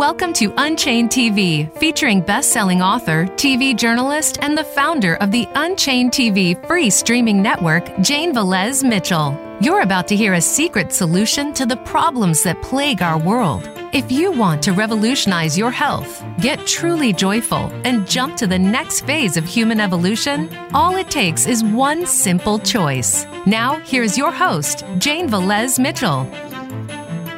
Welcome to Unchained TV, featuring best selling author, TV journalist, and the founder of the Unchained TV free streaming network, Jane Velez Mitchell. You're about to hear a secret solution to the problems that plague our world. If you want to revolutionize your health, get truly joyful, and jump to the next phase of human evolution, all it takes is one simple choice. Now, here's your host, Jane Velez Mitchell.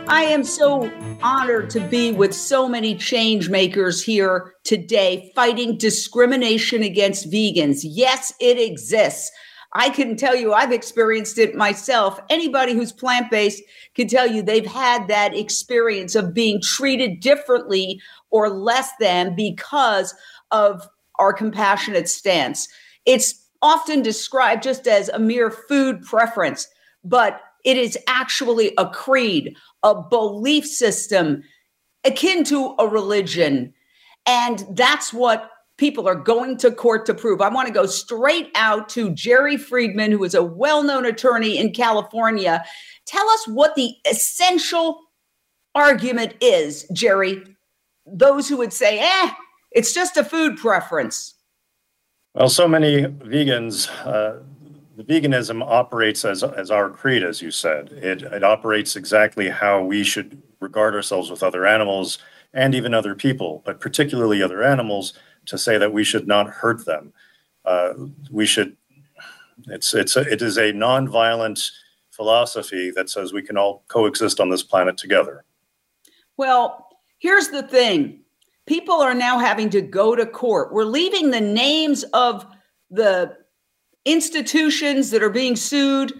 I am so honored to be with so many change makers here today fighting discrimination against vegans. Yes, it exists. I can tell you, I've experienced it myself. Anybody who's plant based can tell you they've had that experience of being treated differently or less than because of our compassionate stance. It's often described just as a mere food preference, but it is actually a creed, a belief system akin to a religion. And that's what people are going to court to prove. I want to go straight out to Jerry Friedman, who is a well known attorney in California. Tell us what the essential argument is, Jerry. Those who would say, eh, it's just a food preference. Well, so many vegans, uh, the veganism operates as, as our creed, as you said. It, it operates exactly how we should regard ourselves with other animals and even other people, but particularly other animals to say that we should not hurt them. Uh, we should. It's it's a, it is a nonviolent philosophy that says we can all coexist on this planet together. Well, here's the thing: people are now having to go to court. We're leaving the names of the institutions that are being sued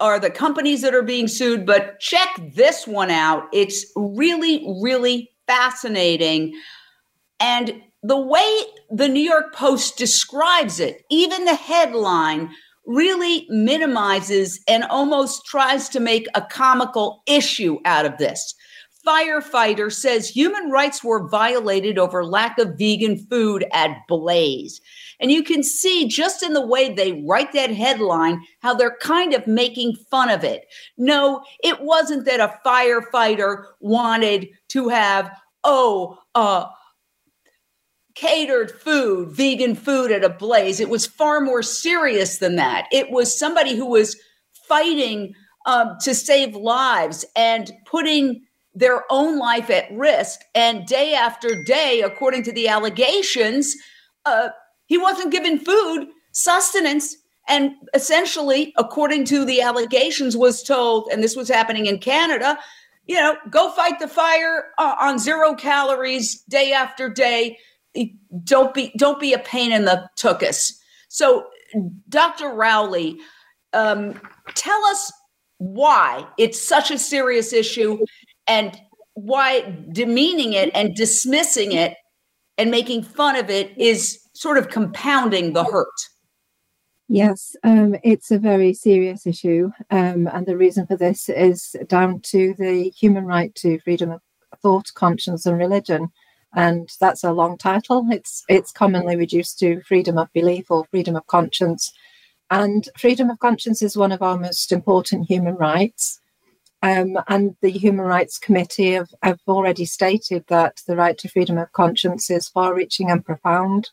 or the companies that are being sued, but check this one out. It's really, really fascinating. And the way the New York Post describes it, even the headline really minimizes and almost tries to make a comical issue out of this. Firefighter says human rights were violated over lack of vegan food at Blaze. And you can see just in the way they write that headline how they're kind of making fun of it. No, it wasn't that a firefighter wanted to have, oh, uh, catered food, vegan food at a blaze. It was far more serious than that. It was somebody who was fighting um, to save lives and putting their own life at risk. And day after day, according to the allegations, uh, he wasn't given food, sustenance, and essentially, according to the allegations, was told, and this was happening in Canada, you know, go fight the fire uh, on zero calories day after day don't be don't be a pain in the tuchus. So, Dr. Rowley, um, tell us why it's such a serious issue and why demeaning it and dismissing it and making fun of it is sort of compounding the hurt. Yes, um, it's a very serious issue. Um, and the reason for this is down to the human right to freedom of thought, conscience, and religion and that's a long title. It's it's commonly reduced to freedom of belief or freedom of conscience, and freedom of conscience is one of our most important human rights. Um, and the Human Rights Committee have, have already stated that the right to freedom of conscience is far reaching and profound.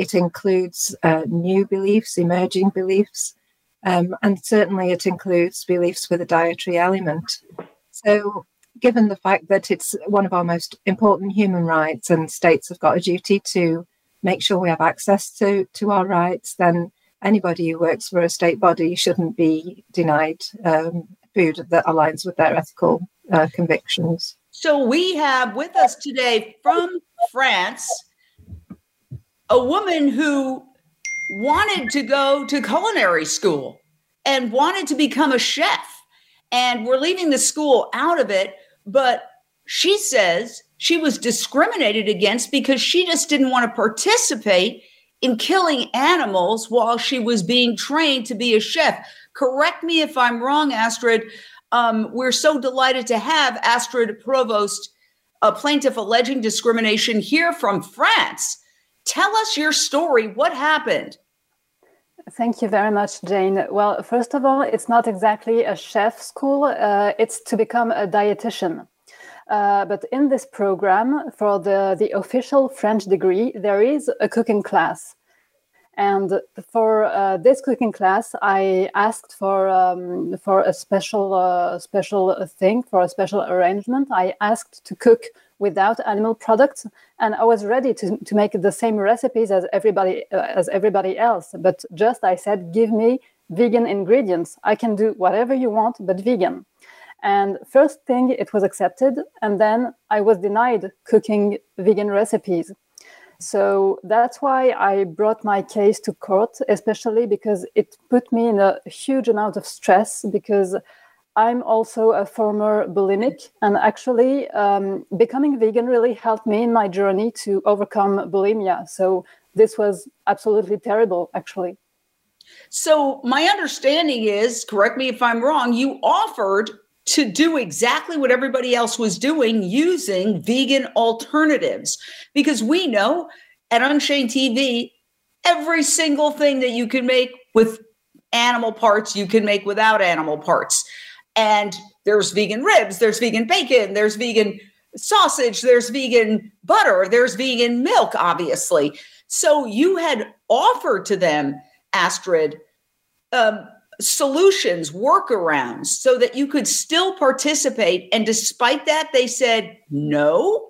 It includes uh, new beliefs, emerging beliefs, um, and certainly it includes beliefs with a dietary element. So given the fact that it's one of our most important human rights and states have got a duty to make sure we have access to, to our rights, then anybody who works for a state body shouldn't be denied um, food that aligns with their ethical uh, convictions. So we have with us today from France a woman who wanted to go to culinary school and wanted to become a chef. And we're leaving the school out of it but she says she was discriminated against because she just didn't want to participate in killing animals while she was being trained to be a chef. Correct me if I'm wrong, Astrid. Um, we're so delighted to have Astrid Prevost, a plaintiff alleging discrimination here from France. Tell us your story. What happened? Thank you very much, Jane. Well, first of all, it's not exactly a chef school, uh, it's to become a dietitian. Uh, but in this program, for the, the official French degree, there is a cooking class. And for uh, this cooking class, I asked for um, for a special uh, special thing for a special arrangement. I asked to cook without animal products, and I was ready to, to make the same recipes as everybody uh, as everybody else. But just I said, give me vegan ingredients. I can do whatever you want, but vegan. And first thing, it was accepted, and then I was denied cooking vegan recipes. So that's why I brought my case to court, especially because it put me in a huge amount of stress because I'm also a former bulimic, and actually, um, becoming vegan really helped me in my journey to overcome bulimia. So, this was absolutely terrible, actually. So, my understanding is correct me if I'm wrong, you offered to do exactly what everybody else was doing using vegan alternatives. Because we know at Unchained TV, every single thing that you can make with animal parts, you can make without animal parts. And there's vegan ribs, there's vegan bacon, there's vegan sausage, there's vegan butter, there's vegan milk, obviously. So you had offered to them, Astrid, um, solutions, workarounds, so that you could still participate. And despite that, they said no.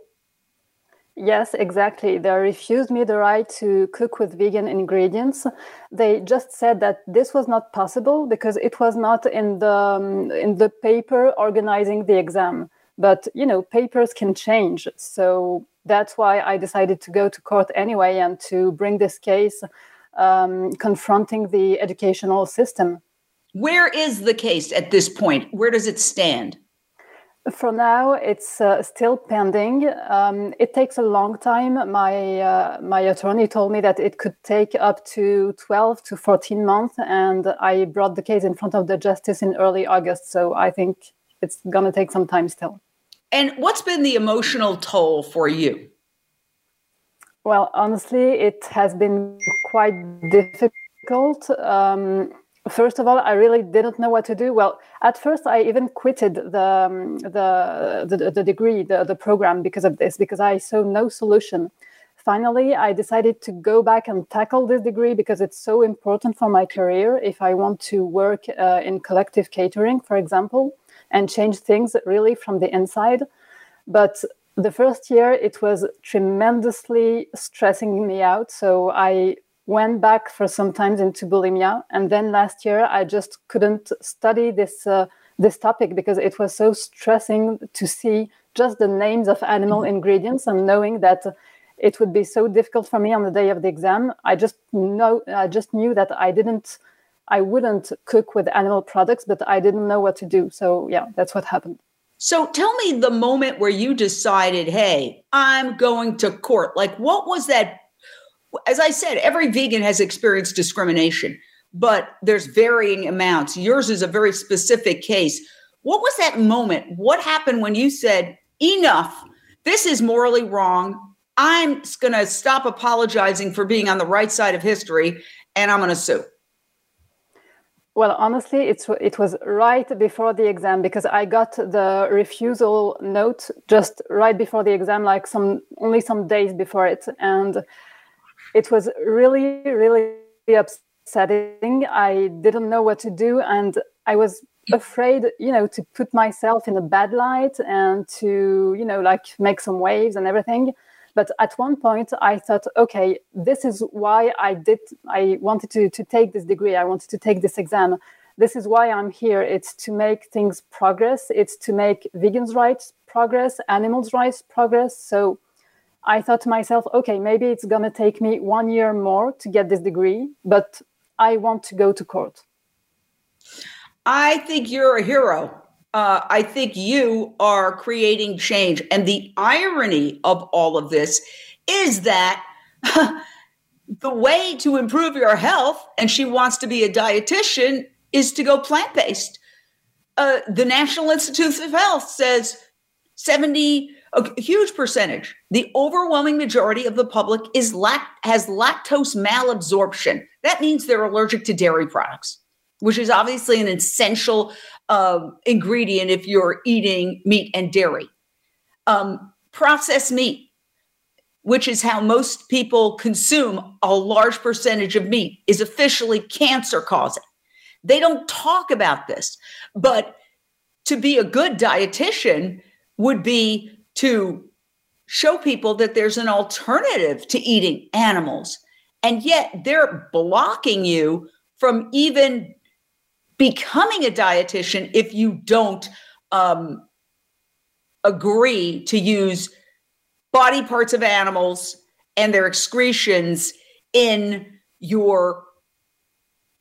Yes, exactly. They refused me the right to cook with vegan ingredients. They just said that this was not possible because it was not in the um, in the paper organizing the exam. But you know, papers can change. So that's why I decided to go to court anyway and to bring this case um, confronting the educational system. Where is the case at this point? Where does it stand? For now, it's uh, still pending. Um, it takes a long time. My uh, my attorney told me that it could take up to twelve to fourteen months, and I brought the case in front of the justice in early August. So I think it's going to take some time still. And what's been the emotional toll for you? Well, honestly, it has been quite difficult. Um, first of all, I really didn't know what to do. Well, at first, I even quitted the um, the, the, the degree, the the program because of this, because I saw no solution. Finally, I decided to go back and tackle this degree because it's so important for my career. If I want to work uh, in collective catering, for example, and change things really from the inside, but the first year it was tremendously stressing me out. So I went back for some time into bulimia. And then last year i just couldn't study this uh, this topic because it was so stressing to see just the names of animal mm-hmm. ingredients and knowing that it would be so difficult for me on the day of the exam. I just know i just knew that i didn't i wouldn't cook with animal products but i didn't know what to do. So yeah that's what happened. So tell me the moment where you decided hey i'm going to court. Like what was that as I said, every vegan has experienced discrimination, but there's varying amounts. Yours is a very specific case. What was that moment? What happened when you said, enough, this is morally wrong? I'm going to stop apologizing for being on the right side of history and I'm going to sue. Well, honestly, it's it was right before the exam because I got the refusal note just right before the exam, like some only some days before it, and it was really, really upsetting. I didn't know what to do, and I was afraid, you know, to put myself in a bad light and to, you know, like make some waves and everything. But at one point, I thought, okay, this is why I did. I wanted to to take this degree. I wanted to take this exam. This is why I'm here. It's to make things progress. It's to make vegans' rights progress, animals' rights progress. So I thought to myself, okay, maybe it's going to take me one year more to get this degree, but I want to go to court. I think you're a hero. Uh, I think you are creating change. And the irony of all of this is that the way to improve your health, and she wants to be a dietitian, is to go plant based. Uh, the National Institutes of Health says 70 a huge percentage, the overwhelming majority of the public is lact- has lactose malabsorption. That means they're allergic to dairy products, which is obviously an essential uh, ingredient if you're eating meat and dairy. um, processed meat, which is how most people consume a large percentage of meat, is officially cancer causing. They don't talk about this, but to be a good dietitian would be to show people that there's an alternative to eating animals. And yet they're blocking you from even becoming a dietitian if you don't um, agree to use body parts of animals and their excretions in your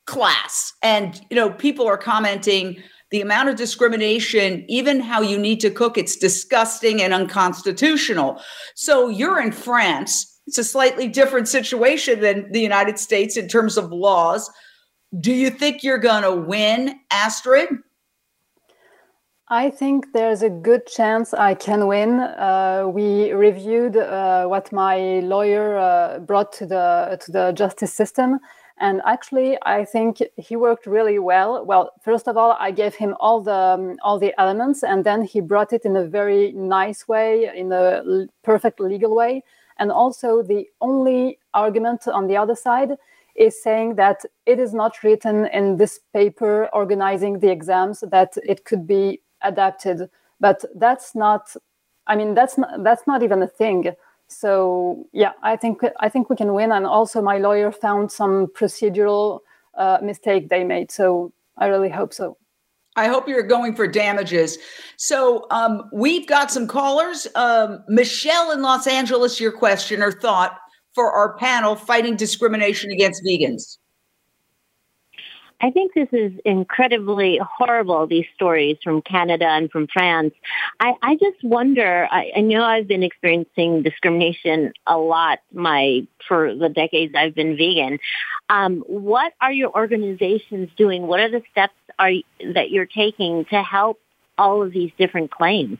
class. And, you know, people are commenting the amount of discrimination, even how you need to cook, it's disgusting and unconstitutional. So you're in France. It's a slightly different situation than the United States in terms of laws. Do you think you're going to win, Astrid? I think there's a good chance I can win. Uh, we reviewed uh, what my lawyer uh, brought to the to the justice system, and actually, I think he worked really well. Well, first of all, I gave him all the um, all the elements, and then he brought it in a very nice way, in a l- perfect legal way. And also, the only argument on the other side is saying that it is not written in this paper organizing the exams that it could be adapted but that's not i mean that's not that's not even a thing so yeah i think i think we can win and also my lawyer found some procedural uh, mistake they made so i really hope so I hope you're going for damages. So um, we've got some callers. Um, Michelle in Los Angeles, your question or thought for our panel fighting discrimination against vegans. I think this is incredibly horrible, these stories from Canada and from France. I, I just wonder, I, I know I've been experiencing discrimination a lot my for the decades I've been vegan. Um, what are your organizations doing? What are the steps are that you're taking to help all of these different claims?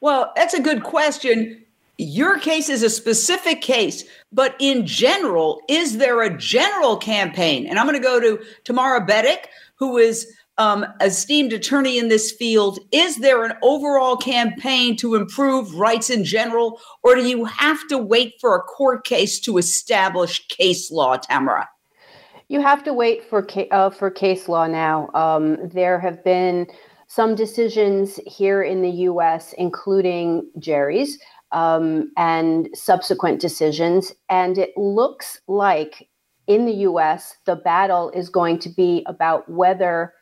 Well, that's a good question. Your case is a specific case, but in general, is there a general campaign? And I'm going to go to Tamara Bedic, who is um, esteemed attorney in this field. Is there an overall campaign to improve rights in general, or do you have to wait for a court case to establish case law, Tamara? You have to wait for uh, for case law now. Um, there have been some decisions here in the U.S., including Jerry's, um, and subsequent decisions. And it looks like in the US, the battle is going to be about whether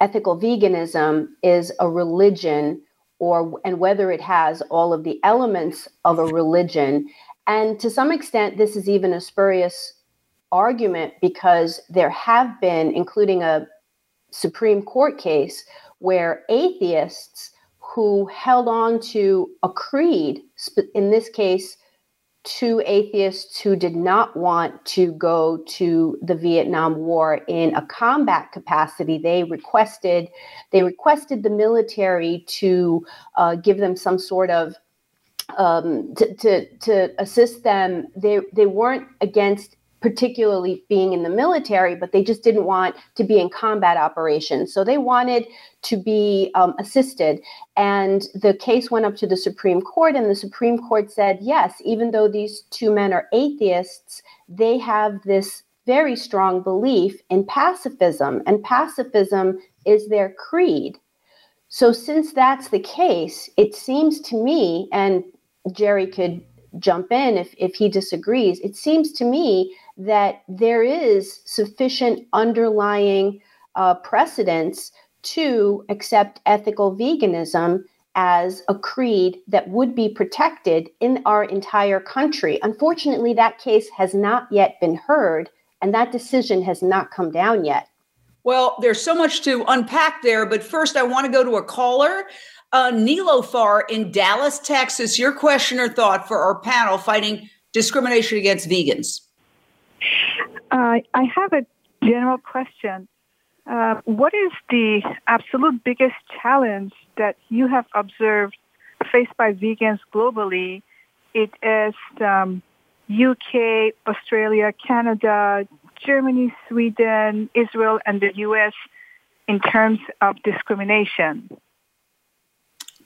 ethical veganism is a religion or and whether it has all of the elements of a religion. And to some extent, this is even a spurious argument because there have been, including a Supreme Court case, where atheists who held on to a creed, in this case, two atheists who did not want to go to the Vietnam War in a combat capacity. They requested they requested the military to uh, give them some sort of um, to, to, to assist them. They they weren't against particularly being in the military, but they just didn't want to be in combat operations. So they wanted to be um, assisted. And the case went up to the Supreme Court, and the Supreme Court said, yes, even though these two men are atheists, they have this very strong belief in pacifism, and pacifism is their creed. So, since that's the case, it seems to me, and Jerry could jump in if, if he disagrees, it seems to me that there is sufficient underlying uh, precedence to accept ethical veganism as a creed that would be protected in our entire country. Unfortunately, that case has not yet been heard, and that decision has not come down yet. Well, there's so much to unpack there, but first I want to go to a caller. Uh, Nilofar in Dallas, Texas. Your question or thought for our panel fighting discrimination against vegans? Uh, I have a general question. Uh, what is the absolute biggest challenge that you have observed faced by vegans globally? It is um, UK, Australia, Canada, Germany, Sweden, Israel, and the US in terms of discrimination.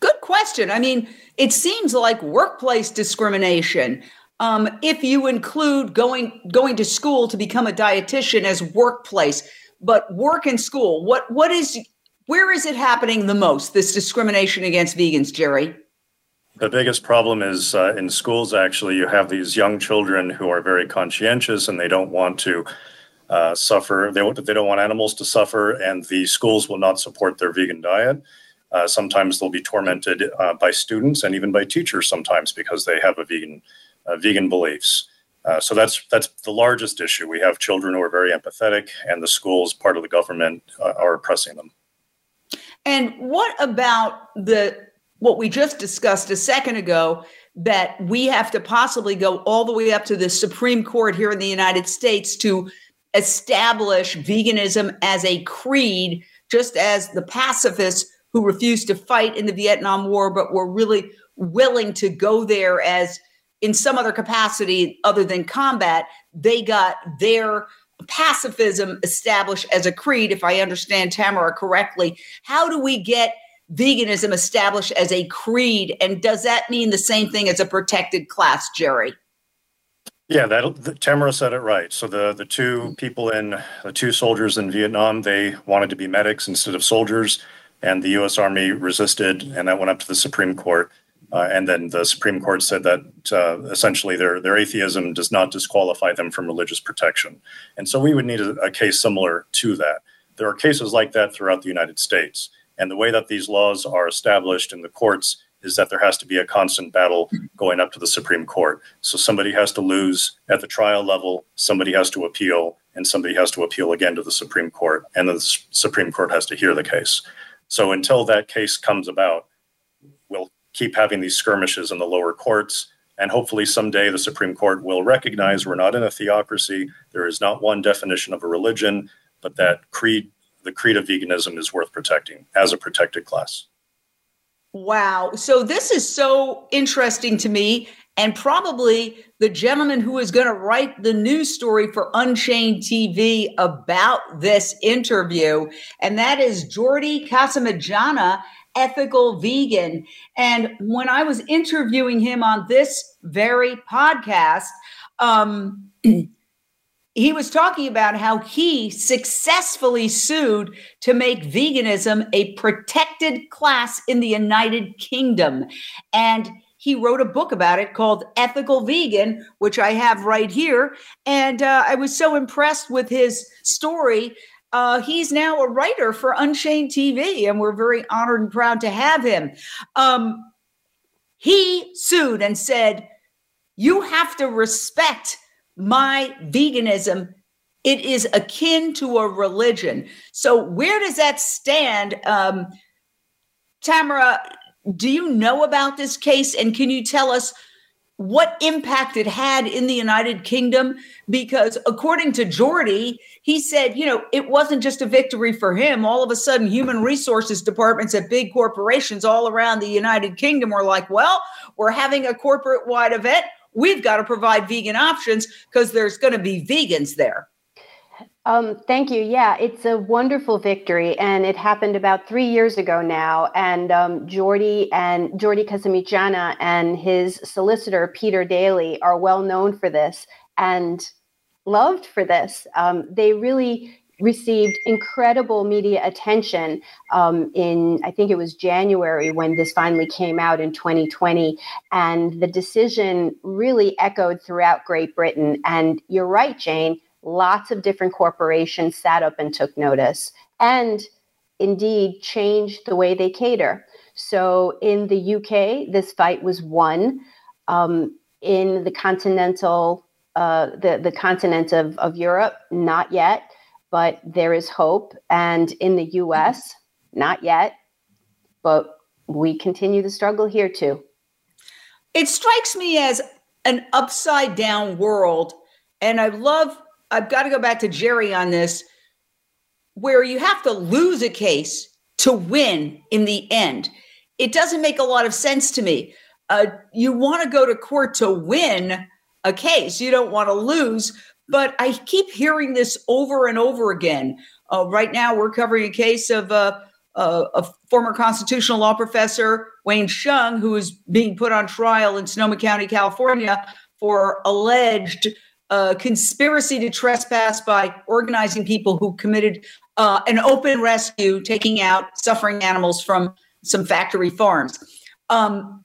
Good question. I mean, it seems like workplace discrimination. Um, if you include going going to school to become a dietitian as workplace, but work and school, what what is where is it happening the most? This discrimination against vegans, Jerry. The biggest problem is uh, in schools. Actually, you have these young children who are very conscientious and they don't want to uh, suffer. They, they don't want animals to suffer, and the schools will not support their vegan diet. Uh, sometimes they'll be tormented uh, by students and even by teachers sometimes because they have a vegan vegan beliefs. Uh, so that's that's the largest issue. We have children who are very empathetic, and the schools, part of the government, uh, are oppressing them. And what about the what we just discussed a second ago? That we have to possibly go all the way up to the Supreme Court here in the United States to establish veganism as a creed, just as the pacifists who refused to fight in the Vietnam War, but were really willing to go there as in some other capacity other than combat, they got their pacifism established as a creed, if I understand Tamara correctly. How do we get veganism established as a creed? And does that mean the same thing as a protected class, Jerry? Yeah, that Tamara said it right. So the the two people in the two soldiers in Vietnam, they wanted to be medics instead of soldiers, and the U.S. Army resisted, and that went up to the Supreme Court. Uh, and then the Supreme Court said that uh, essentially their their atheism does not disqualify them from religious protection. And so we would need a, a case similar to that. There are cases like that throughout the United States, and the way that these laws are established in the courts is that there has to be a constant battle going up to the Supreme Court. So somebody has to lose at the trial level, somebody has to appeal, and somebody has to appeal again to the Supreme Court, and the Supreme Court has to hear the case. So until that case comes about, keep having these skirmishes in the lower courts. And hopefully someday the Supreme Court will recognize we're not in a theocracy. There is not one definition of a religion, but that creed, the creed of veganism is worth protecting as a protected class. Wow. So this is so interesting to me. And probably the gentleman who is going to write the news story for Unchained TV about this interview. And that is Jordi Casamitjana, ethical vegan. And when I was interviewing him on this very podcast, um, he was talking about how he successfully sued to make veganism a protected class in the United Kingdom. And he wrote a book about it called Ethical Vegan, which I have right here. And uh, I was so impressed with his story. Uh, he's now a writer for Unchained TV, and we're very honored and proud to have him. Um, he sued and said, You have to respect my veganism. It is akin to a religion. So where does that stand? Um, tamara do you know about this case? And can you tell us what impact it had in the United Kingdom because according to Jordi, he said, you know, it wasn't just a victory for him. All of a sudden, human resources departments at big corporations all around the United Kingdom were like, well, we're having a corporate wide event we've got to provide vegan options because there's going to be vegans there. Um, thank you. Yeah, it's a wonderful victory, and it happened about three years ago now. And um, Jordi and Jordi Casamitjana and his solicitor Peter Daly are well known for this and loved for this. Um, they really received incredible media attention um, in, I think it was January when this finally came out in 2020. And the decision really echoed throughout Great Britain. And you're right, Jane, lots of different corporations sat up and took notice and indeed changed the way they cater. So in the UK, this fight was won. Um, in the continental, uh, the, the continent of, of Europe, not yet but there is hope. And in the US, not yet, but we continue the struggle here too. It strikes me as an upside down world. And I love, I've got to go back to Jerry on this, where you have to lose a case to win in the end. It doesn't make a lot of sense to me. Uh, you want to go to court to win a case, you don't want to lose. But I keep hearing this over and over again. Uh, right now, we're covering a case of uh, uh, a former constitutional law professor, Wayne Hsiung, who is being put on trial in Sonoma County, California, for alleged uh, conspiracy to trespass by organizing people who committed uh, an open rescue, taking out suffering animals from some factory farms. Um,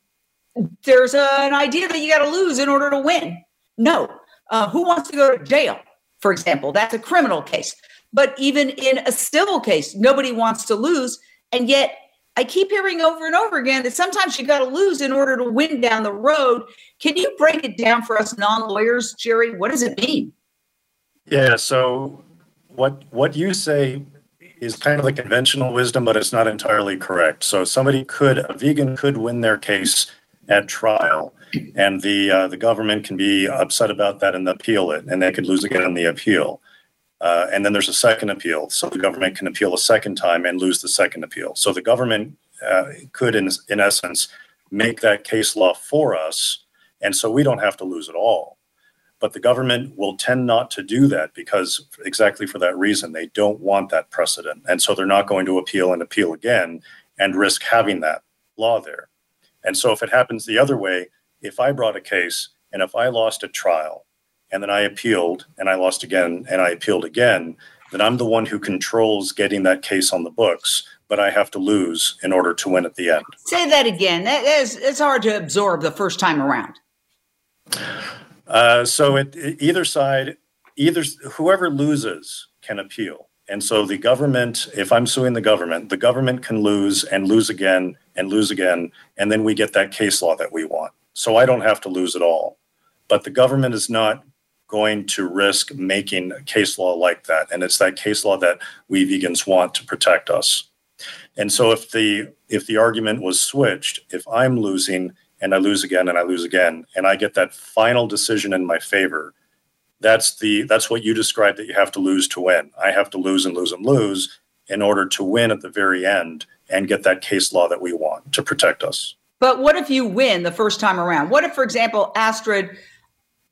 there's a, an idea that you got to lose in order to win. No. Uh, who wants to go to jail, for example? That's a criminal case. But even in a civil case, nobody wants to lose. And yet, I keep hearing over and over again that sometimes you got to lose in order to win down the road. Can you break it down for us non lawyers, Jerry? What does it mean? Yeah. So, what what you say is kind of the conventional wisdom, but it's not entirely correct. So, somebody could a vegan could win their case at trial, and the uh, the government can be upset about that and appeal it, and they could lose again in the appeal. Uh, and then there's a second appeal. So the government can appeal a second time and lose the second appeal. So the government uh, could, in, in essence, make that case law for us. And so we don't have to lose at all. But the government will tend not to do that because exactly for that reason, they don't want that precedent. And so they're not going to appeal and appeal again and risk having that law there. And so if it happens the other way, if I brought a case and if I lost a trial and then I appealed and I lost again and I appealed again, then I'm the one who controls getting that case on the books, but I have to lose in order to win at the end. Say that again. That is, it's hard to absorb the first time around. Uh, so it, it, either side, either whoever loses can appeal. And so the government, if I'm suing the government, the government can lose and lose again and lose again, and then we get that case law that we want. So I don't have to lose at all. But the government is not going to risk making a case law like that. And it's that case law that we vegans want to protect us. And so if the if the argument was switched, if I'm losing and I lose again and I lose again, and I get that final decision in my favor, that's the that's what you described that you have to lose to win. I have to lose and lose and lose in order to win at the very end and get that case law that we want to protect us. But what if you win the first time around? What if, for example, Astrid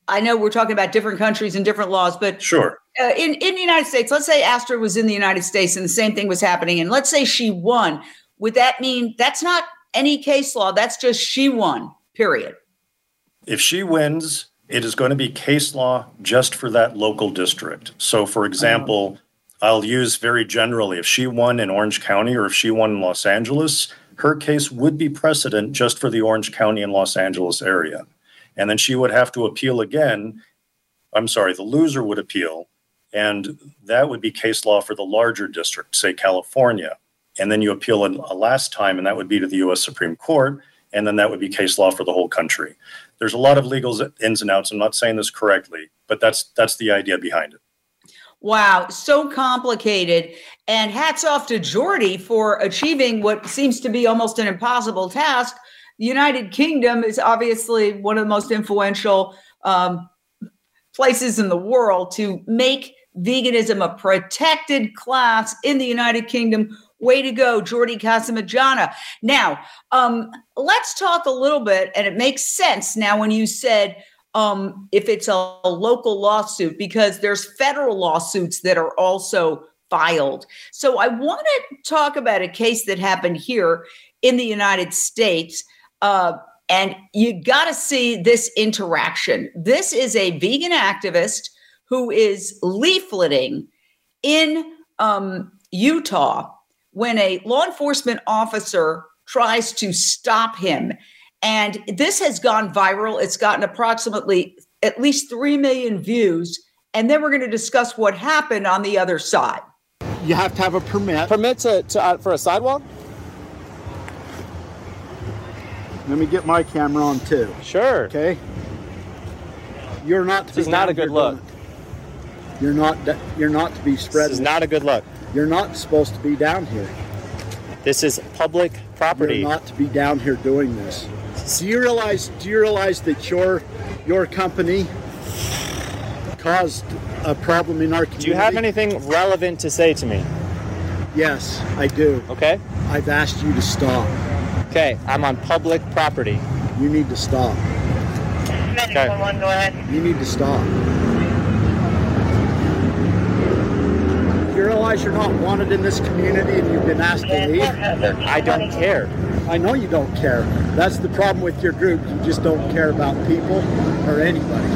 I know we're talking about different countries and different laws, but sure. Uh, in in the United States, let's say Astrid was in the United States and the same thing was happening, and let's say she won. Would that mean that's not any case law? That's just she won. Period. If she wins, it is going to be case law just for that local district. So, for example, I'll use very generally if she won in Orange County or if she won in Los Angeles, her case would be precedent just for the Orange County and Los Angeles area and then she would have to appeal again. I'm sorry, the loser would appeal, and that would be case law for the larger district, say California. And then you appeal a last time, and that would be to the US Supreme Court, and then that would be case law for the whole country. There's a lot of legal ins and outs. I'm not saying this correctly, but that's that's the idea behind it. Wow, so complicated. And hats off to Jordi for achieving what seems to be almost an impossible task the United Kingdom is obviously one of the most influential um, places in the world to make veganism a protected class in the United Kingdom. Way to go, Jordi Casamitjana. Now, um, let's talk a little bit, and it makes sense now when you said um, if it's a, a local lawsuit, because there's federal lawsuits that are also filed. So I want to talk about a case that happened here in the United States. Uh, and you got to see this interaction. This is a vegan activist who is leafleting in um, Utah when a law enforcement officer tries to stop him. And this has gone viral. It's gotten approximately at least 3 million views. And then we're going to discuss what happened on the other side. You have to have a permit. Permit to, to uh, for a sidewalk? Let me get my camera on too. Sure. Okay. You're not to this be. is not a good look. You're not. You're not to be spread. This is not a good look. You're not supposed to be down here. This is public property. You're not to be down here doing this. Do you realize? Do you realize that your your company caused a problem in our community? Do you have anything relevant to say to me? Yes, I do. Okay. I've asked you to stop. Okay, I'm on public property. You need to stop. Okay. You need to stop. you realize you're not wanted in this community and you've been asked to leave? I don't care. I know you don't care. That's the problem with your group. You just don't care about people or anybody.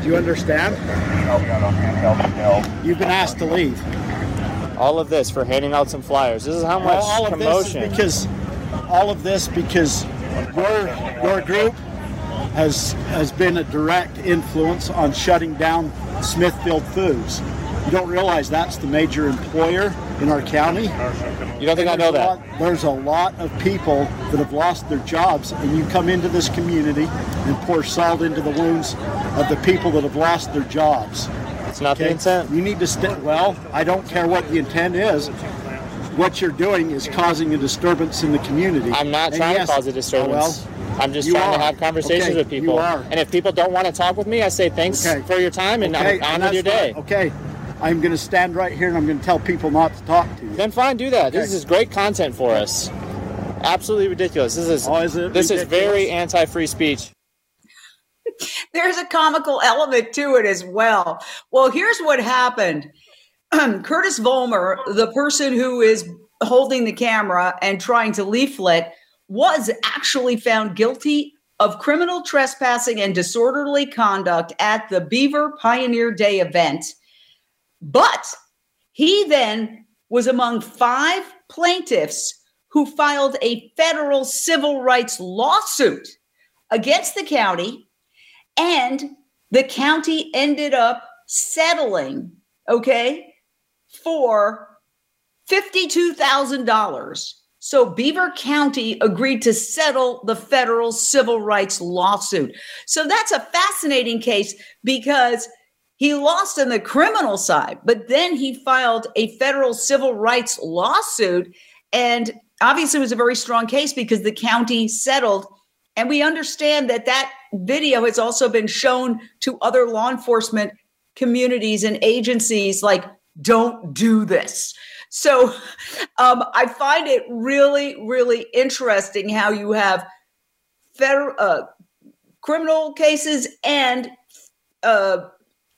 Do you understand? You've been asked to leave. All of this for handing out some flyers. This is how much all of promotion. because all of this because your your group has has been a direct influence on shutting down Smithfield Foods. You don't realize that's the major employer in our county. You don't think I know that? lot- there's a lot of people that have lost their jobs, and you come into this community and pour salt into the wounds of the people that have lost their jobs. Not the intent. You need to stay. Well, I don't care what the intent is. What you're doing is causing a disturbance in the community. I'm not And trying yes- to cause a oh, disturbance. Oh, I'm just trying are. to have conversations Okay, with people. you are. And if people don't want to talk with me, I say thanks Okay. for your time and okay, I'm on with your day. fine. Okay, I'm going to stand right here and I'm going to tell people not to talk to you. Then fine, do that. This is great content for us. Absolutely ridiculous. This is Oh, is this is very anti-free speech. There's a comical element to it as well. Well, here's what happened. Curtis Volmer, the person who is holding the camera and trying to leaflet, was actually found guilty of criminal trespassing and disorderly conduct at the Beaver Pioneer Day event. But he then was among five plaintiffs who filed a federal civil rights lawsuit against the county and the county ended up settling, okay, for $52,000. So Beaver County agreed to settle the federal civil rights lawsuit. So that's a fascinating case because he lost on the criminal side, but then he filed a federal civil rights lawsuit. And obviously, it was a very strong case because the county settled. And we understand that that video has also been shown to other law enforcement communities and agencies like, don't do this. So um, I find it really, really interesting how you have federal uh, criminal cases and uh,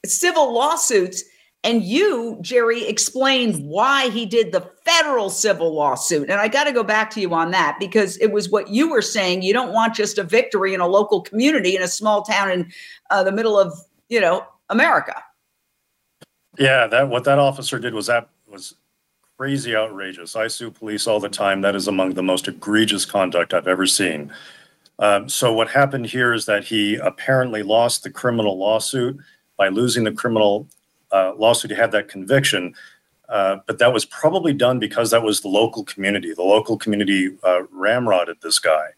civil lawsuits. And you, Jerry, explained why he did the federal civil lawsuit. And I got to go back to you on that because it was what you were saying. You don't want just a victory in a local community in a small town in uh, the middle of, you know, America. Yeah, that what that officer did was that was crazy outrageous. I sue police all the time. That is among the most egregious conduct I've ever seen. Um, so what happened here is that he apparently lost the criminal lawsuit by losing the criminal uh, lawsuit. Had that conviction, uh, but that was probably done because that was the local community. The local community uh, ramrodded this guy.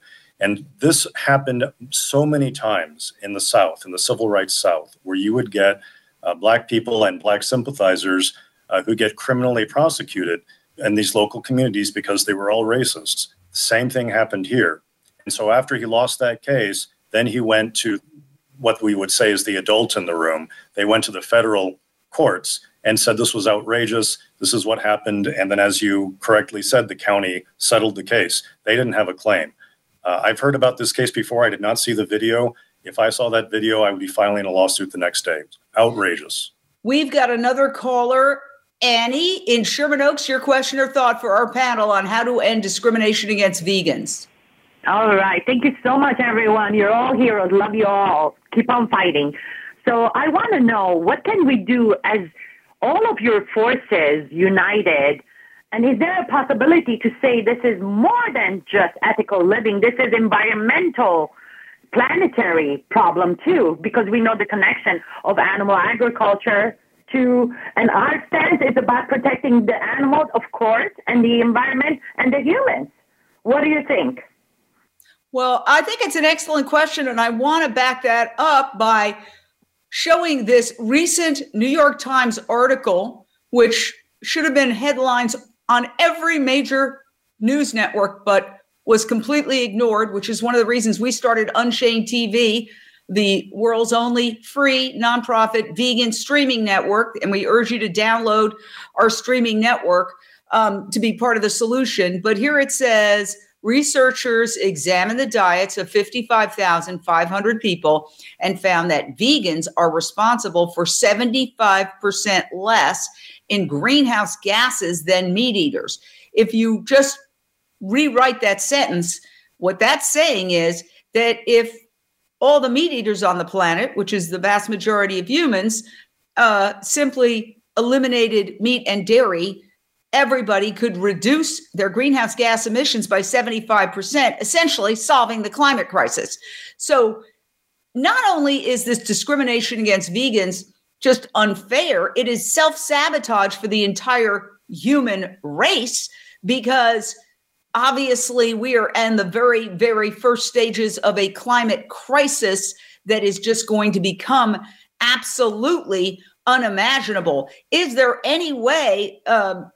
And this happened so many times in the South, in the civil rights South, where you would get uh, Black people and Black sympathizers uh, who get criminally prosecuted in these local communities because they were all racist. The same thing happened here. And so after he lost that case, then he went to what we would say is the adult in the room. They went to the federal courts and said this was outrageous. This is what happened. And then, as you correctly said, the county settled the case. They didn't have a claim. Uh, I've heard about this case before. I did not see the video. If I saw that video, I would be filing a lawsuit the next day. Outrageous. We've got another caller, Annie in Sherman Oaks. Your question or thought for our panel on how to end discrimination against vegans. All right. Thank you so much, everyone. You're all heroes. Love you all. Keep on fighting. So I want to know what can we do as all of your forces united? And is there a possibility to say this is more than just ethical living? This is environmental, planetary problem too, because we know the connection of animal agriculture to, and our stance is about protecting the animals, of course, and the environment and the humans. What do you think? Well, I think it's an excellent question, and I want to back that up by showing this recent New York Times article, which should have been headlines on every major news network, but was completely ignored, which is one of the reasons we started Unchained TV, the world's only free nonprofit vegan streaming network. And we urge you to download our streaming network um, to be part of the solution. But here it says, researchers examined the diets of 55,500 people and found that vegans are responsible for 75% less in greenhouse gases than meat eaters. If you just rewrite that sentence, what that's saying is that if all the meat eaters on the planet, which is the vast majority of humans, uh, simply eliminated meat and dairy, everybody could reduce their greenhouse gas emissions by 75%, essentially solving the climate crisis. So, not only is this discrimination against vegans just unfair, it is self sabotage for the entire human race because obviously we are in the very, very first stages of a climate crisis that is just going to become absolutely unimaginable. Is there any way, um,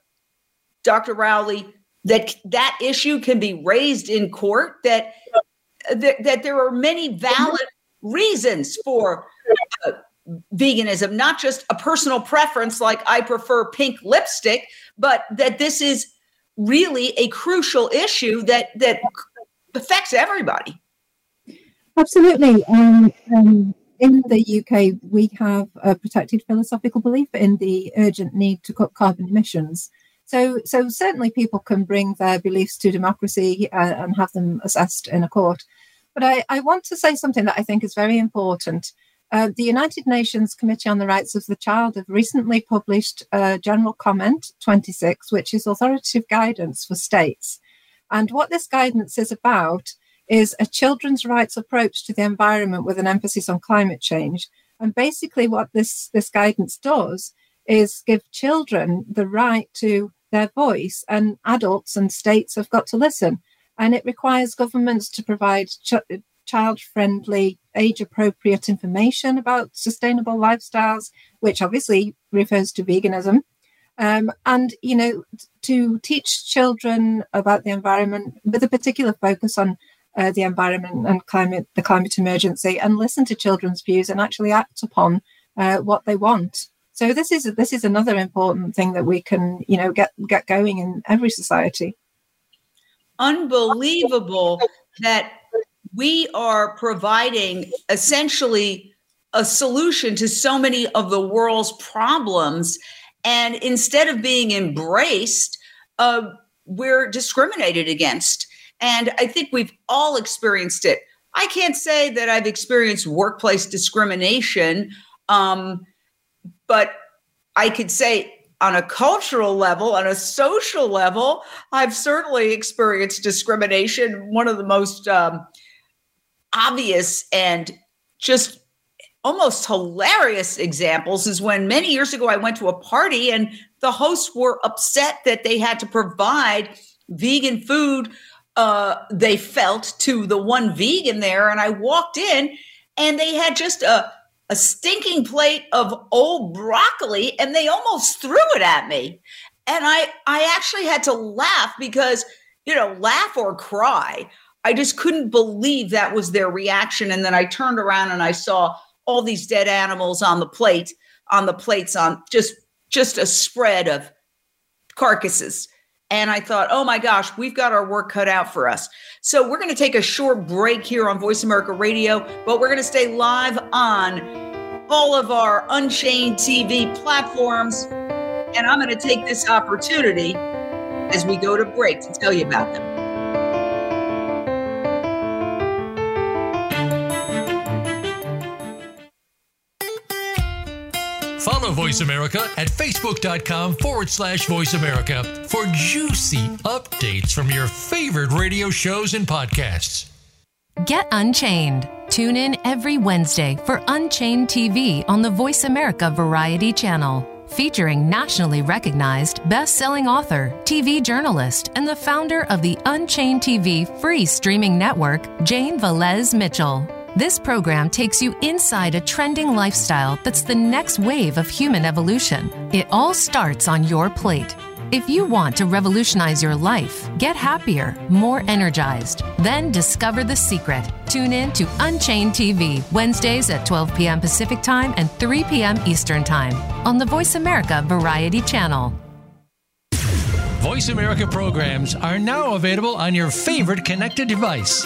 Dr. Rowley, that that issue can be raised in court? That that, that there are many valid reasons for uh, veganism, not just a personal preference like I prefer pink lipstick, but that this is really a crucial issue that that affects everybody. Absolutely. Um, um, in the UK, we have a protected philosophical belief in the urgent need to cut carbon emissions. So, so certainly people can bring their beliefs to democracy uh, and have them assessed in a court. But I, I want to say something that I think is very important. Uh, the United Nations Committee on the Rights of the Child have recently published a General Comment 26, which is authoritative guidance for states. And what this guidance is about is a children's rights approach to the environment with an emphasis on climate change. And basically, what this, this guidance does is give children the right to their voice, and adults and states have got to listen. And it requires governments to provide ch- child friendly, age appropriate information about sustainable lifestyles, which obviously refers to veganism. Um, and, you know, to teach children about the environment with a particular focus on uh, the environment and climate, the climate emergency, and listen to children's views and actually act upon uh, what they want. So this is this is another important thing that we can, you know, get get going in every society. Unbelievable that we are providing essentially a solution to so many of the world's problems. And instead of being embraced, uh, we're discriminated against. And I think we've all experienced it. I can't say that I've experienced workplace discrimination, um, but I could say on a cultural level, on a social level, I've certainly experienced discrimination. One of the most um, obvious and just almost hilarious examples is when many years ago I went to a party and the hosts were upset that they had to provide vegan food uh, they felt to the one vegan there. And I walked in and they had just a, a stinking plate of old broccoli and they almost threw it at me. And I, I actually had to laugh because, you know, laugh or cry. I just couldn't believe that was their reaction. And then I turned around and I saw all these dead animals on the plate, on the plates, on just just a spread of carcasses. And I thought, oh my gosh, we've got our work cut out for us. So we're going to take a short break here on Voice America Radio, but we're going to stay live on all of our Unchained TV platforms. And I'm going to take this opportunity as we go to break to tell you about them. Follow Voice America at facebook.com forward slash voice America for juicy updates from your favorite radio shows and podcasts. Get Unchained. Tune in every Wednesday for Unchained TV on the Voice America Variety Channel. Featuring nationally recognized best selling author, TV journalist, and the founder of the Unchained TV free streaming network, Jane Velez Mitchell. This program takes you inside a trending lifestyle that's the next wave of human evolution. It all starts on your plate. If you want to revolutionize your life, get happier, more energized, then discover the secret. Tune in to Unchained TV, Wednesdays at 12 p.m. Pacific Time and 3 p.m. Eastern Time on the Voice America Variety Channel. Voice America programs are now available on your favorite connected device,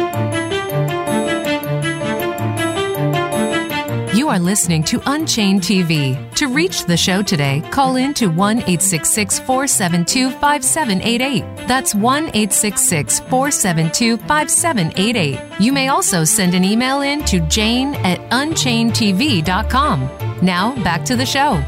are listening to Unchained TV. To reach the show today, call in to 1 866 472 5788. That's 1 866 472 5788. You may also send an email in to jane at unchainedtv.com. Now, back to the show.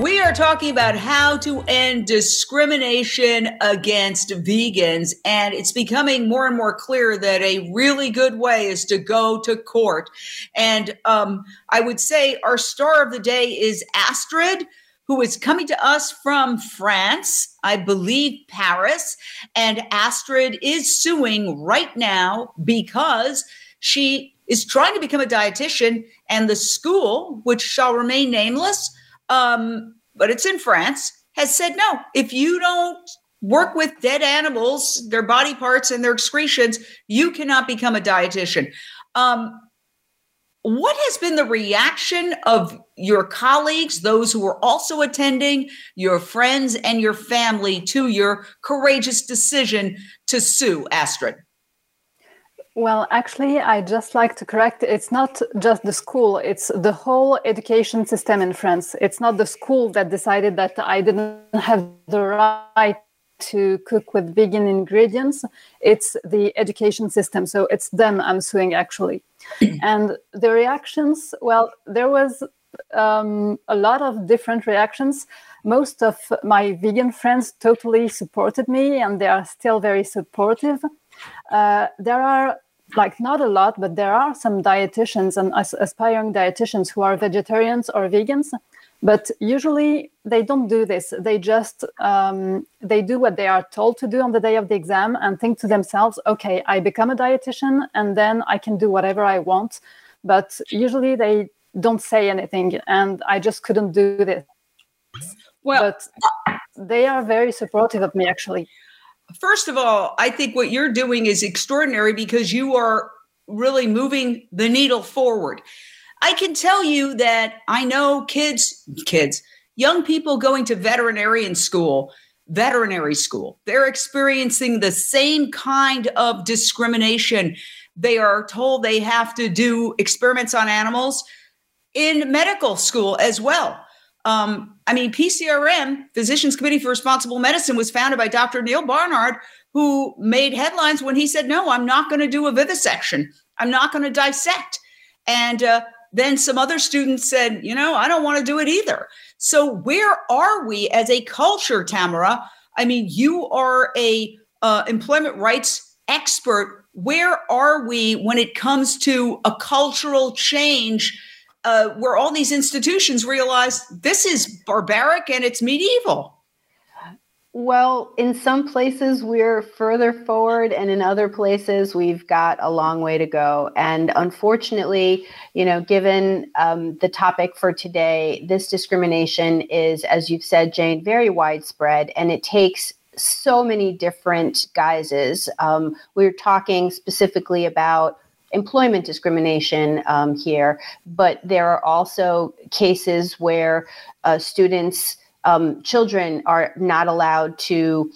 We are talking about how to end discrimination against vegans, and it's becoming more and more clear that a really good way is to go to court. And um, I would say our star of the day is Astrid, who is coming to us from France, I believe Paris. And Astrid is suing right now because she is trying to become a dietitian, and the school, which shall remain nameless, um, but it's in France, has said no. If you don't work with dead animals, their body parts and their excretions, you cannot become a dietitian. Um, what has been the reaction of your colleagues, those who are also attending, your friends, and your family to your courageous decision to sue Astrid? Well, actually, I just like to correct it's not just the school, it's the whole education system in France. It's not the school that decided that I didn't have the right to cook with vegan ingredients, it's the education system. So it's them I'm suing actually. and the reactions, well, there was um, a lot of different reactions. Most of my vegan friends totally supported me and they are still very supportive. Uh, there are like not a lot, but there are some dietitians and as- aspiring dietitians who are vegetarians or vegans. But usually they don't do this. They just um, they do what they are told to do on the day of the exam and think to themselves, "Okay, I become a dietitian, and then I can do whatever I want." But usually they don't say anything, and I just couldn't do this. Well, but they are very supportive of me, actually. First of all, I think what you're doing is extraordinary because you are really moving the needle forward. I can tell you that I know kids, kids, young people going to veterinarian school, veterinary school, they're experiencing the same kind of discrimination. They are told they have to do experiments on animals in medical school as well. Um, I mean, PCRM, Physicians Committee for Responsible Medicine, was founded by Dr. Neal Barnard, who made headlines when he said, No, I'm not going to do a vivisection. I'm not going to dissect. And uh, then some other students said, You know, I don't want to do it either. So, where are we as a culture, Tamara? I mean, you are a uh, employment rights expert. Where are we when it comes to a cultural change? Uh, where all these institutions realize this is barbaric and it's medieval. Well, in some places we're further forward, and in other places we've got a long way to go. And unfortunately, you know, given um, the topic for today, this discrimination is, as you've said, Jane, very widespread, and it takes so many different guises. Um, we're talking specifically about employment discrimination um, here, but there are also cases where uh, students, um, children, are not allowed to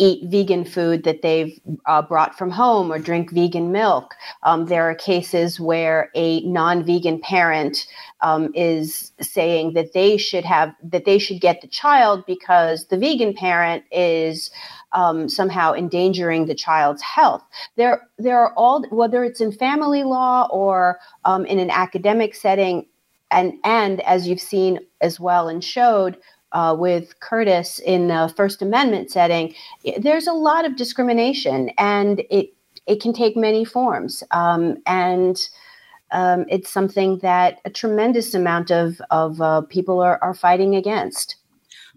eat vegan food that they've uh, brought from home or drink vegan milk. Um, there are cases where a non-vegan parent um, is saying that they should have that they should get the child because the vegan parent is um, somehow endangering the child's health. There, there are all whether it's in family law or um, in an academic setting, and and as you've seen as well and showed uh, with Curtis in the First Amendment setting, there's a lot of discrimination, and it it can take many forms, um, and um, it's something that a tremendous amount of of uh, people are, are fighting against.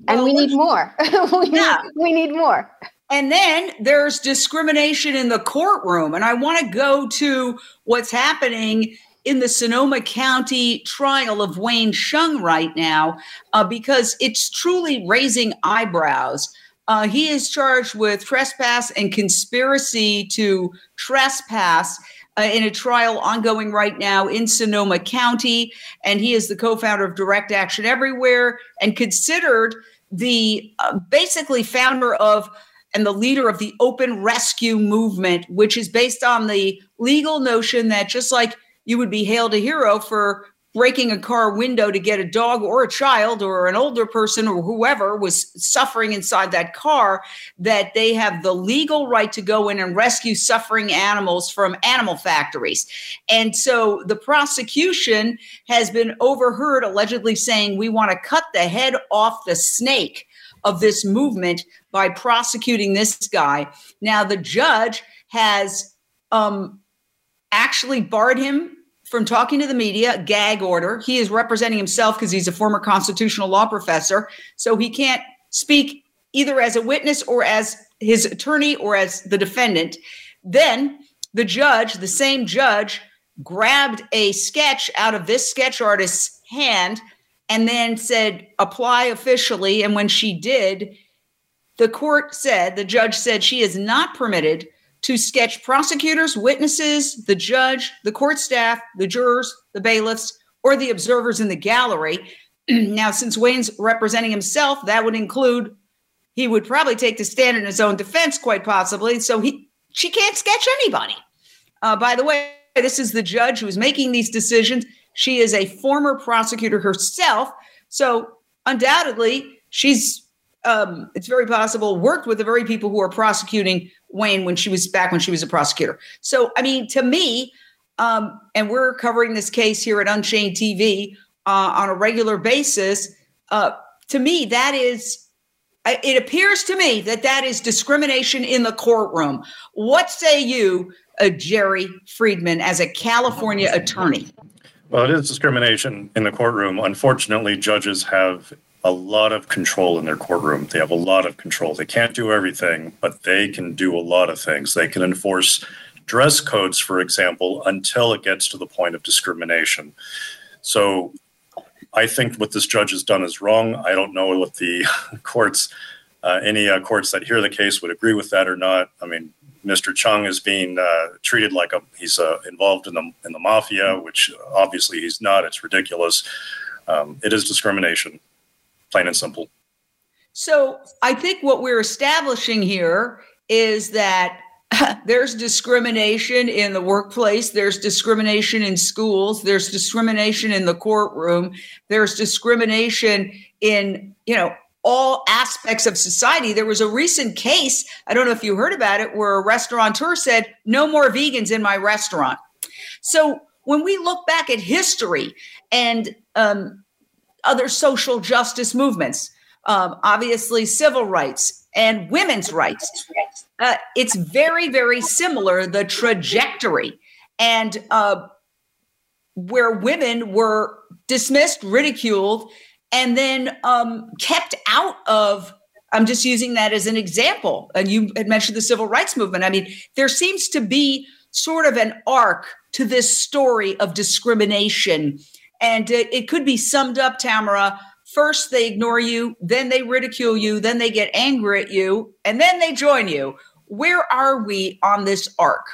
Well, and we need more. we, yeah. need, we need more. And then there's discrimination in the courtroom. And I want to go to what's happening in the Sonoma County trial of Wayne Hsiung right now uh, because it's truly raising eyebrows. Uh, he is charged with trespass and conspiracy to trespass. Uh, in a trial ongoing right now in Sonoma County. And he is the co founder of Direct Action Everywhere and considered the uh, basically founder of and the leader of the open rescue movement, which is based on the legal notion that just like you would be hailed a hero for breaking a car window to get a dog or a child or an older person or whoever was suffering inside that car, that they have the legal right to go in and rescue suffering animals from animal factories. And so the prosecution has been overheard allegedly saying, we want to cut the head off the snake of this movement by prosecuting this guy. Now, the judge has um, actually barred him from talking to the media, gag order. He is representing himself because he's a former constitutional law professor. So he can't speak either as a witness or as his attorney or as the defendant. Then the judge, the same judge, grabbed a sketch out of this sketch artist's hand and then said, apply officially. And when she did, the court said, the judge said she is not permitted to sketch prosecutors, witnesses, the judge, the court staff, the jurors, the bailiffs, or the observers in the gallery. now, since Wayne's representing himself, that would include he would probably take the stand in his own defense, quite possibly. So he she can't sketch anybody. Uh, by the way, this is the judge who is making these decisions. She is a former prosecutor herself. So undoubtedly, she's, um, it's very possible, worked with the very people who are prosecuting Wayne when she was back when she was a prosecutor. So, I mean, to me, um, and we're covering this case here at Unchained TV uh, on a regular basis. Uh, to me, that is it appears to me that that is discrimination in the courtroom. What say you, uh, Jerry Friedman, as a California attorney? Well, it is discrimination in the courtroom. Unfortunately, judges have a lot of control in their courtroom. They have a lot of control. They can't do everything, but they can do a lot of things. They can enforce dress codes, for example, until it gets to the point of discrimination. So I think what this judge has done is wrong. I don't know what the courts, uh, any uh, courts that hear the case would agree with that or not. I mean, Mr. Chung is being uh, treated like a, he's uh, involved in the in the mafia, which obviously he's not. It's ridiculous. Um, it is discrimination, plain and simple. So I think what we're establishing here is that there's discrimination in the workplace, there's discrimination in schools, there's discrimination in the courtroom, there's discrimination in you know all aspects of society. There was a recent case, I don't know if you heard about it, where a restaurateur said, No more vegans in my restaurant. So when we look back at history and um, other social justice movements, um, obviously civil rights and women's rights, uh, it's very, very similar, the trajectory. And uh, where women were dismissed, ridiculed, and then um, kept out of i'm just using that as an example and you had mentioned the civil rights movement i mean there seems to be sort of an arc to this story of discrimination and it, it could be summed up tamara. First they ignore you then they ridicule you then they get angry at you and then they join you. Where are we on this arc?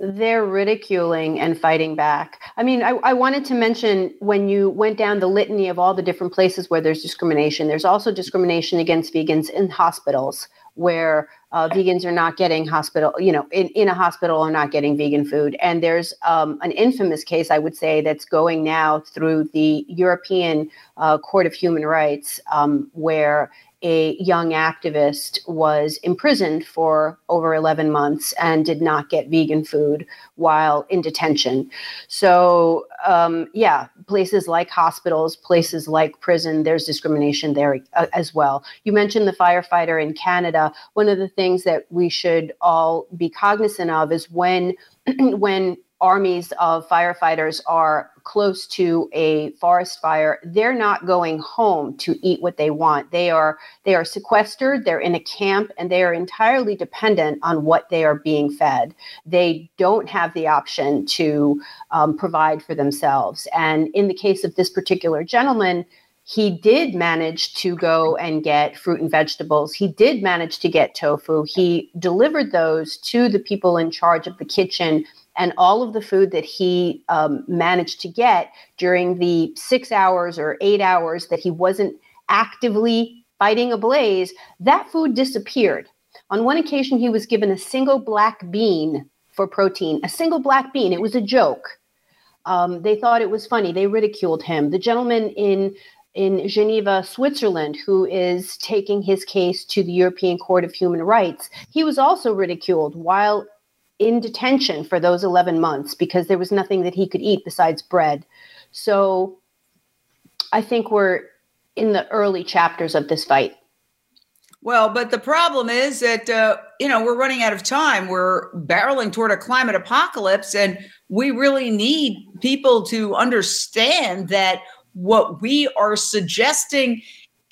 They're ridiculing and fighting back. I mean, I, I, wanted to mention when you went down the litany of all the different places where there's discrimination, there's also discrimination against vegans in hospitals where uh, vegans are not getting hospital, you know, in, in a hospital are not getting vegan food. And there's um, an infamous case, I would say, that's going now through the European uh, Court of Human Rights, um, where a young activist was imprisoned for over 11 months and did not get vegan food while in detention. So, um, yeah, places like hospitals, places like prison, there's discrimination there uh, as well. You mentioned the firefighter in Canada. One of the things that we should all be cognizant of is when when armies of firefighters are close to a forest fire they're not going home to eat what they want they are they are sequestered they're in a camp and they are entirely dependent on what they are being fed they don't have the option to um, provide for themselves and in the case of this particular gentleman he did manage to go and get fruit and vegetables. He did manage to get tofu. He delivered those to the people in charge of the kitchen and all of the food that he um, managed to get during the six hours or eight hours that he wasn't actively fighting a blaze, that food disappeared. On one occasion, he was given a single black bean for protein, a single black bean. It was a joke. Um, they thought it was funny. They ridiculed him. The gentleman in in Geneva, Switzerland, who is taking his case to the European Court of Human Rights, he was also ridiculed while in detention for those 11 months because there was nothing that he could eat besides bread. So I think we're in the early chapters of this fight. Well, but the problem is that, uh, you know, we're running out of time. We're barreling toward a climate apocalypse, and we really need people to understand that what we are suggesting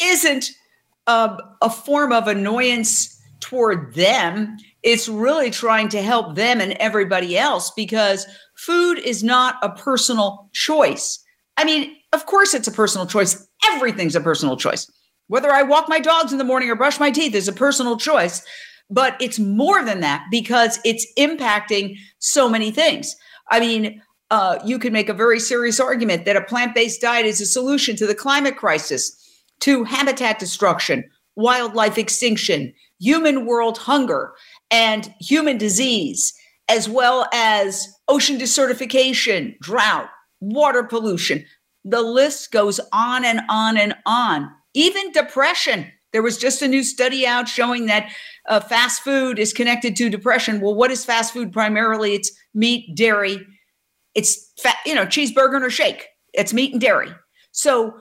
isn't uh, a form of annoyance toward them it's really trying to help them and everybody else because food is not a personal choice. I mean, of course, it's a personal choice. Everything's a personal choice. Whether I walk my dogs in the morning or brush my teeth is a personal choice. But it's more than that because it's impacting so many things. I mean, uh, you could make a very serious argument that a plant based diet is a solution to the climate crisis, to habitat destruction, wildlife extinction, human world hunger and human disease, as well as ocean desertification, drought, water pollution. The list goes on and on and on. Even depression. There was just a new study out showing that uh, fast food is connected to depression. Well, what is fast food primarily? It's meat, dairy, it's fat, you know, cheeseburger or shake. It's meat and dairy. So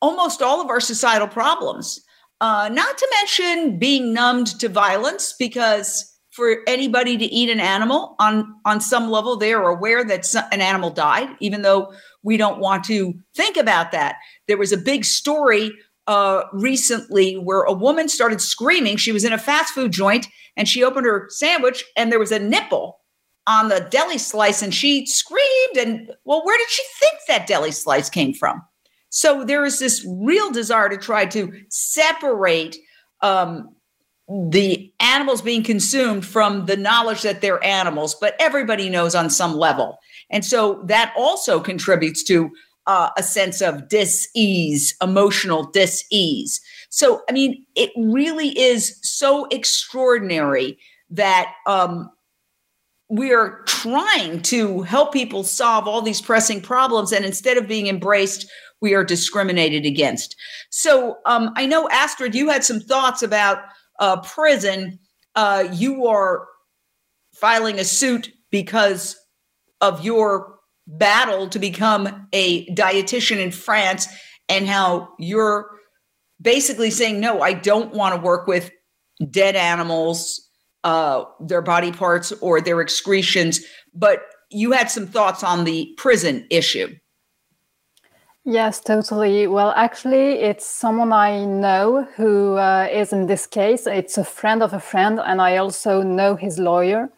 almost all of our societal problems uh, not to mention being numbed to violence because for anybody to eat an animal on on some level they are aware that an animal died even though we don't want to think about that. There was a big story uh, recently where a woman started screaming. She was in a fast food joint and she opened her sandwich and there was a nipple on the deli slice and she screamed and well where did she think that deli slice came from so there is this real desire to try to separate um, the animals being consumed from the knowledge that they're animals, but everybody knows on some level. And so that also contributes to uh, a sense of dis-ease, emotional dis-ease. So, I mean, it really is so extraordinary that um, we are trying to help people solve all these pressing problems. And instead of being embraced, we are discriminated against. So um, I know, Astrid, you had some thoughts about uh, prison. Uh, you are filing a suit because of your battle to become a dietitian in France and how you're basically saying, no, I don't want to work with dead animals, uh, their body parts, or their excretions. But you had some thoughts on the prison issue. Yes, totally. Well, actually, it's someone I know who uh, is in this case. It's a friend of a friend, and I also know his lawyer.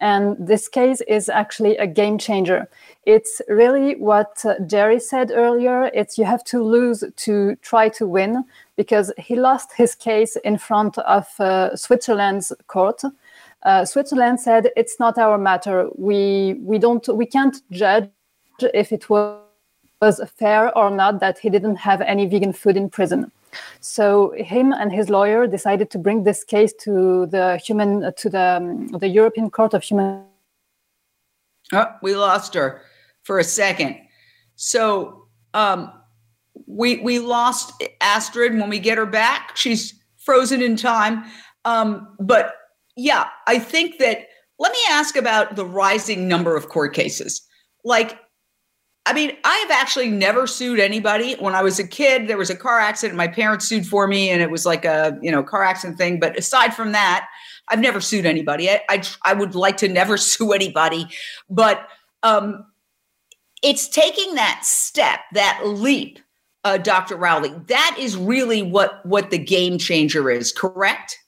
And this case is actually a game changer. It's really what uh, Jerry said earlier. It's you have to lose to try to win because he lost his case in front of uh, Switzerland's court. Uh, Switzerland said it's not our matter. We we don't we can't judge if it was was fair or not that he didn't have any vegan food in prison. So him and his lawyer decided to bring this case to the human to the um, the European Court of Human. Oh, we lost her for a second. So um, we we lost Astrid. When we get her back, she's frozen in time. Um, but yeah, I think that. Let me ask about the rising number of court cases. Like I mean, I have actually never sued anybody. When I was a kid, there was a car accident. My parents sued for me, and it was like a you know car accident thing. But aside from that, I've never sued anybody. I I, I would like to never sue anybody, but um, it's taking that step, that leap, uh, Dr. Rowley. That is really what what the game changer is. Correct?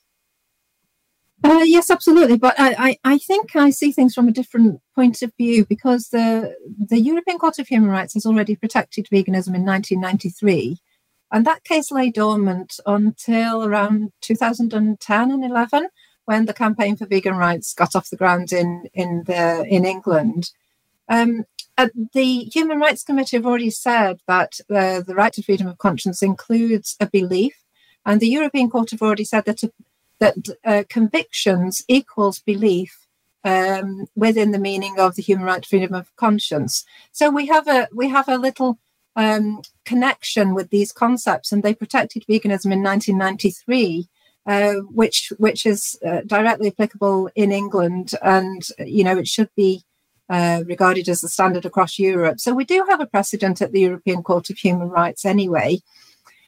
Uh, yes, absolutely. But I, I, I, think I see things from a different point of view because the the European Court of Human Rights has already protected veganism in 1993, and that case lay dormant until around 2010 and 11, when the campaign for vegan rights got off the ground in in the in England. Um, the Human Rights Committee have already said that uh, the right to freedom of conscience includes a belief, and the European Court have already said that a that uh, convictions equals belief um, within the meaning of the human right to freedom of conscience. So we have a we have a little um, connection with these concepts, and they protected veganism in 1993. Uh, which which is uh, directly applicable in England, and you know it should be uh, regarded as the standard across Europe. So we do have a precedent at the European Court of Human Rights anyway.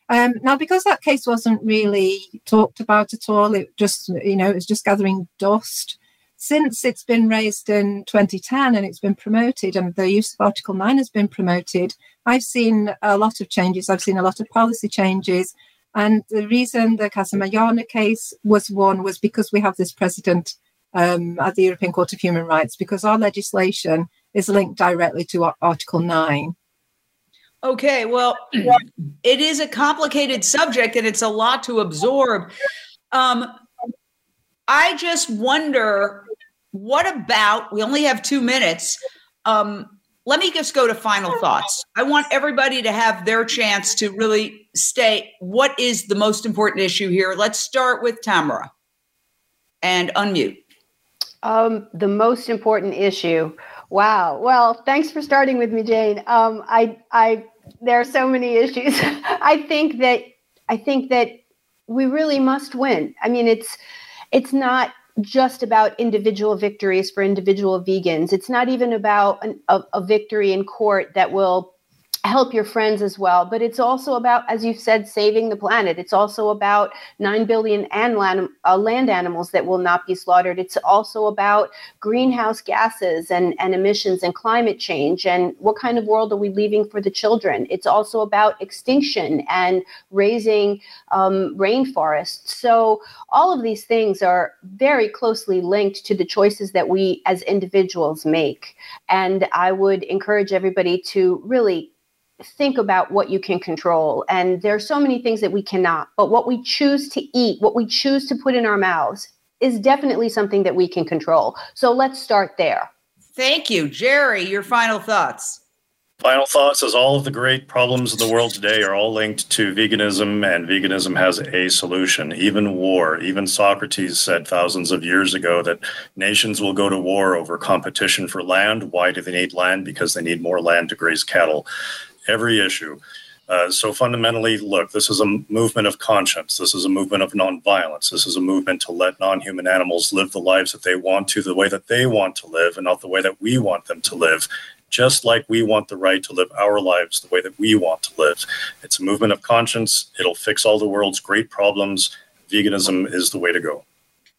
Um, now, because that case wasn't really talked about at all, it just, you know, it was just gathering dust. Since it's been raised in 2010 and it's been promoted, and the use of Article 9 has been promoted, I've seen a lot of changes. I've seen a lot of policy changes. And the reason the Casamitjana case was won was because we have this precedent um, at the European Court of Human Rights, because our legislation is linked directly to Article 9. Okay, well, it is a complicated subject and it's a lot to absorb. Um, I just wonder what about, we only have two minutes. Um, let me just go to final thoughts. I want everybody to have their chance to really state what is the most important issue here. Let's start with Tamara and unmute. Um, the most important issue. Wow. Well, thanks for starting with me, Jane. Um, I, I there are so many issues. I think that I think that we really must win. I mean, it's it's not just about individual victories for individual vegans. It's not even about an, a, a victory in court that will help your friends as well. But it's also about, as you've said, saving the planet. It's also about 9 billion and land, uh, land animals that will not be slaughtered. It's also about greenhouse gases and, and emissions and climate change and what kind of world are we leaving for the children. It's also about extinction and razing um, rainforests. So all of these things are very closely linked to the choices that we as individuals make. And I would encourage everybody to really think about what you can control. And there are so many things that we cannot, but what we choose to eat, what we choose to put in our mouths, is definitely something that we can control. So let's start there. Thank you. Jerry, your final thoughts. Final thoughts is all of the great problems of the world today are all linked to veganism, and veganism has a solution. Even war, even Socrates said thousands of years ago that nations will go to war over competition for land. Why do they need land? Because they need more land to graze cattle every issue. Uh, so fundamentally, look, this is a movement of conscience. This is a movement of nonviolence. This is a movement to let non-human animals live the lives that they want to, the way that they want to live, and not the way that we want them to live. Just like we want the right to live our lives the way that we want to live. It's a movement of conscience. It'll fix all the world's great problems. Veganism is the way to go.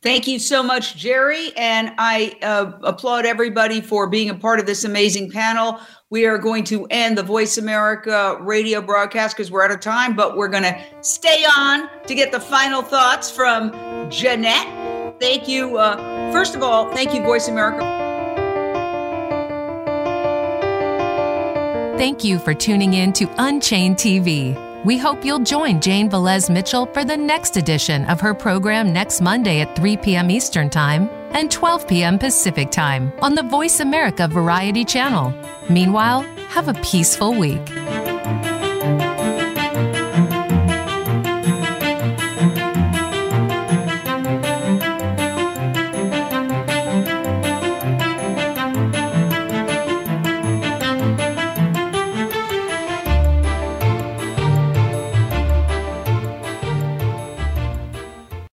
Thank you so much, Jerry. And I uh, applaud everybody for being a part of this amazing panel. We are going to end the Voice America radio broadcast because we're out of time, but we're going to stay on to get the final thoughts from Jeanette. Thank you. Uh, first of all, thank you, Voice America. Thank you for tuning in to Unchained TV We hope you'll join Jane Velez Mitchell for the next edition of her program next Monday at 3 p.m. Eastern Time and 12 p.m. Pacific Time on the Voice America Variety Channel. Meanwhile, have a peaceful week.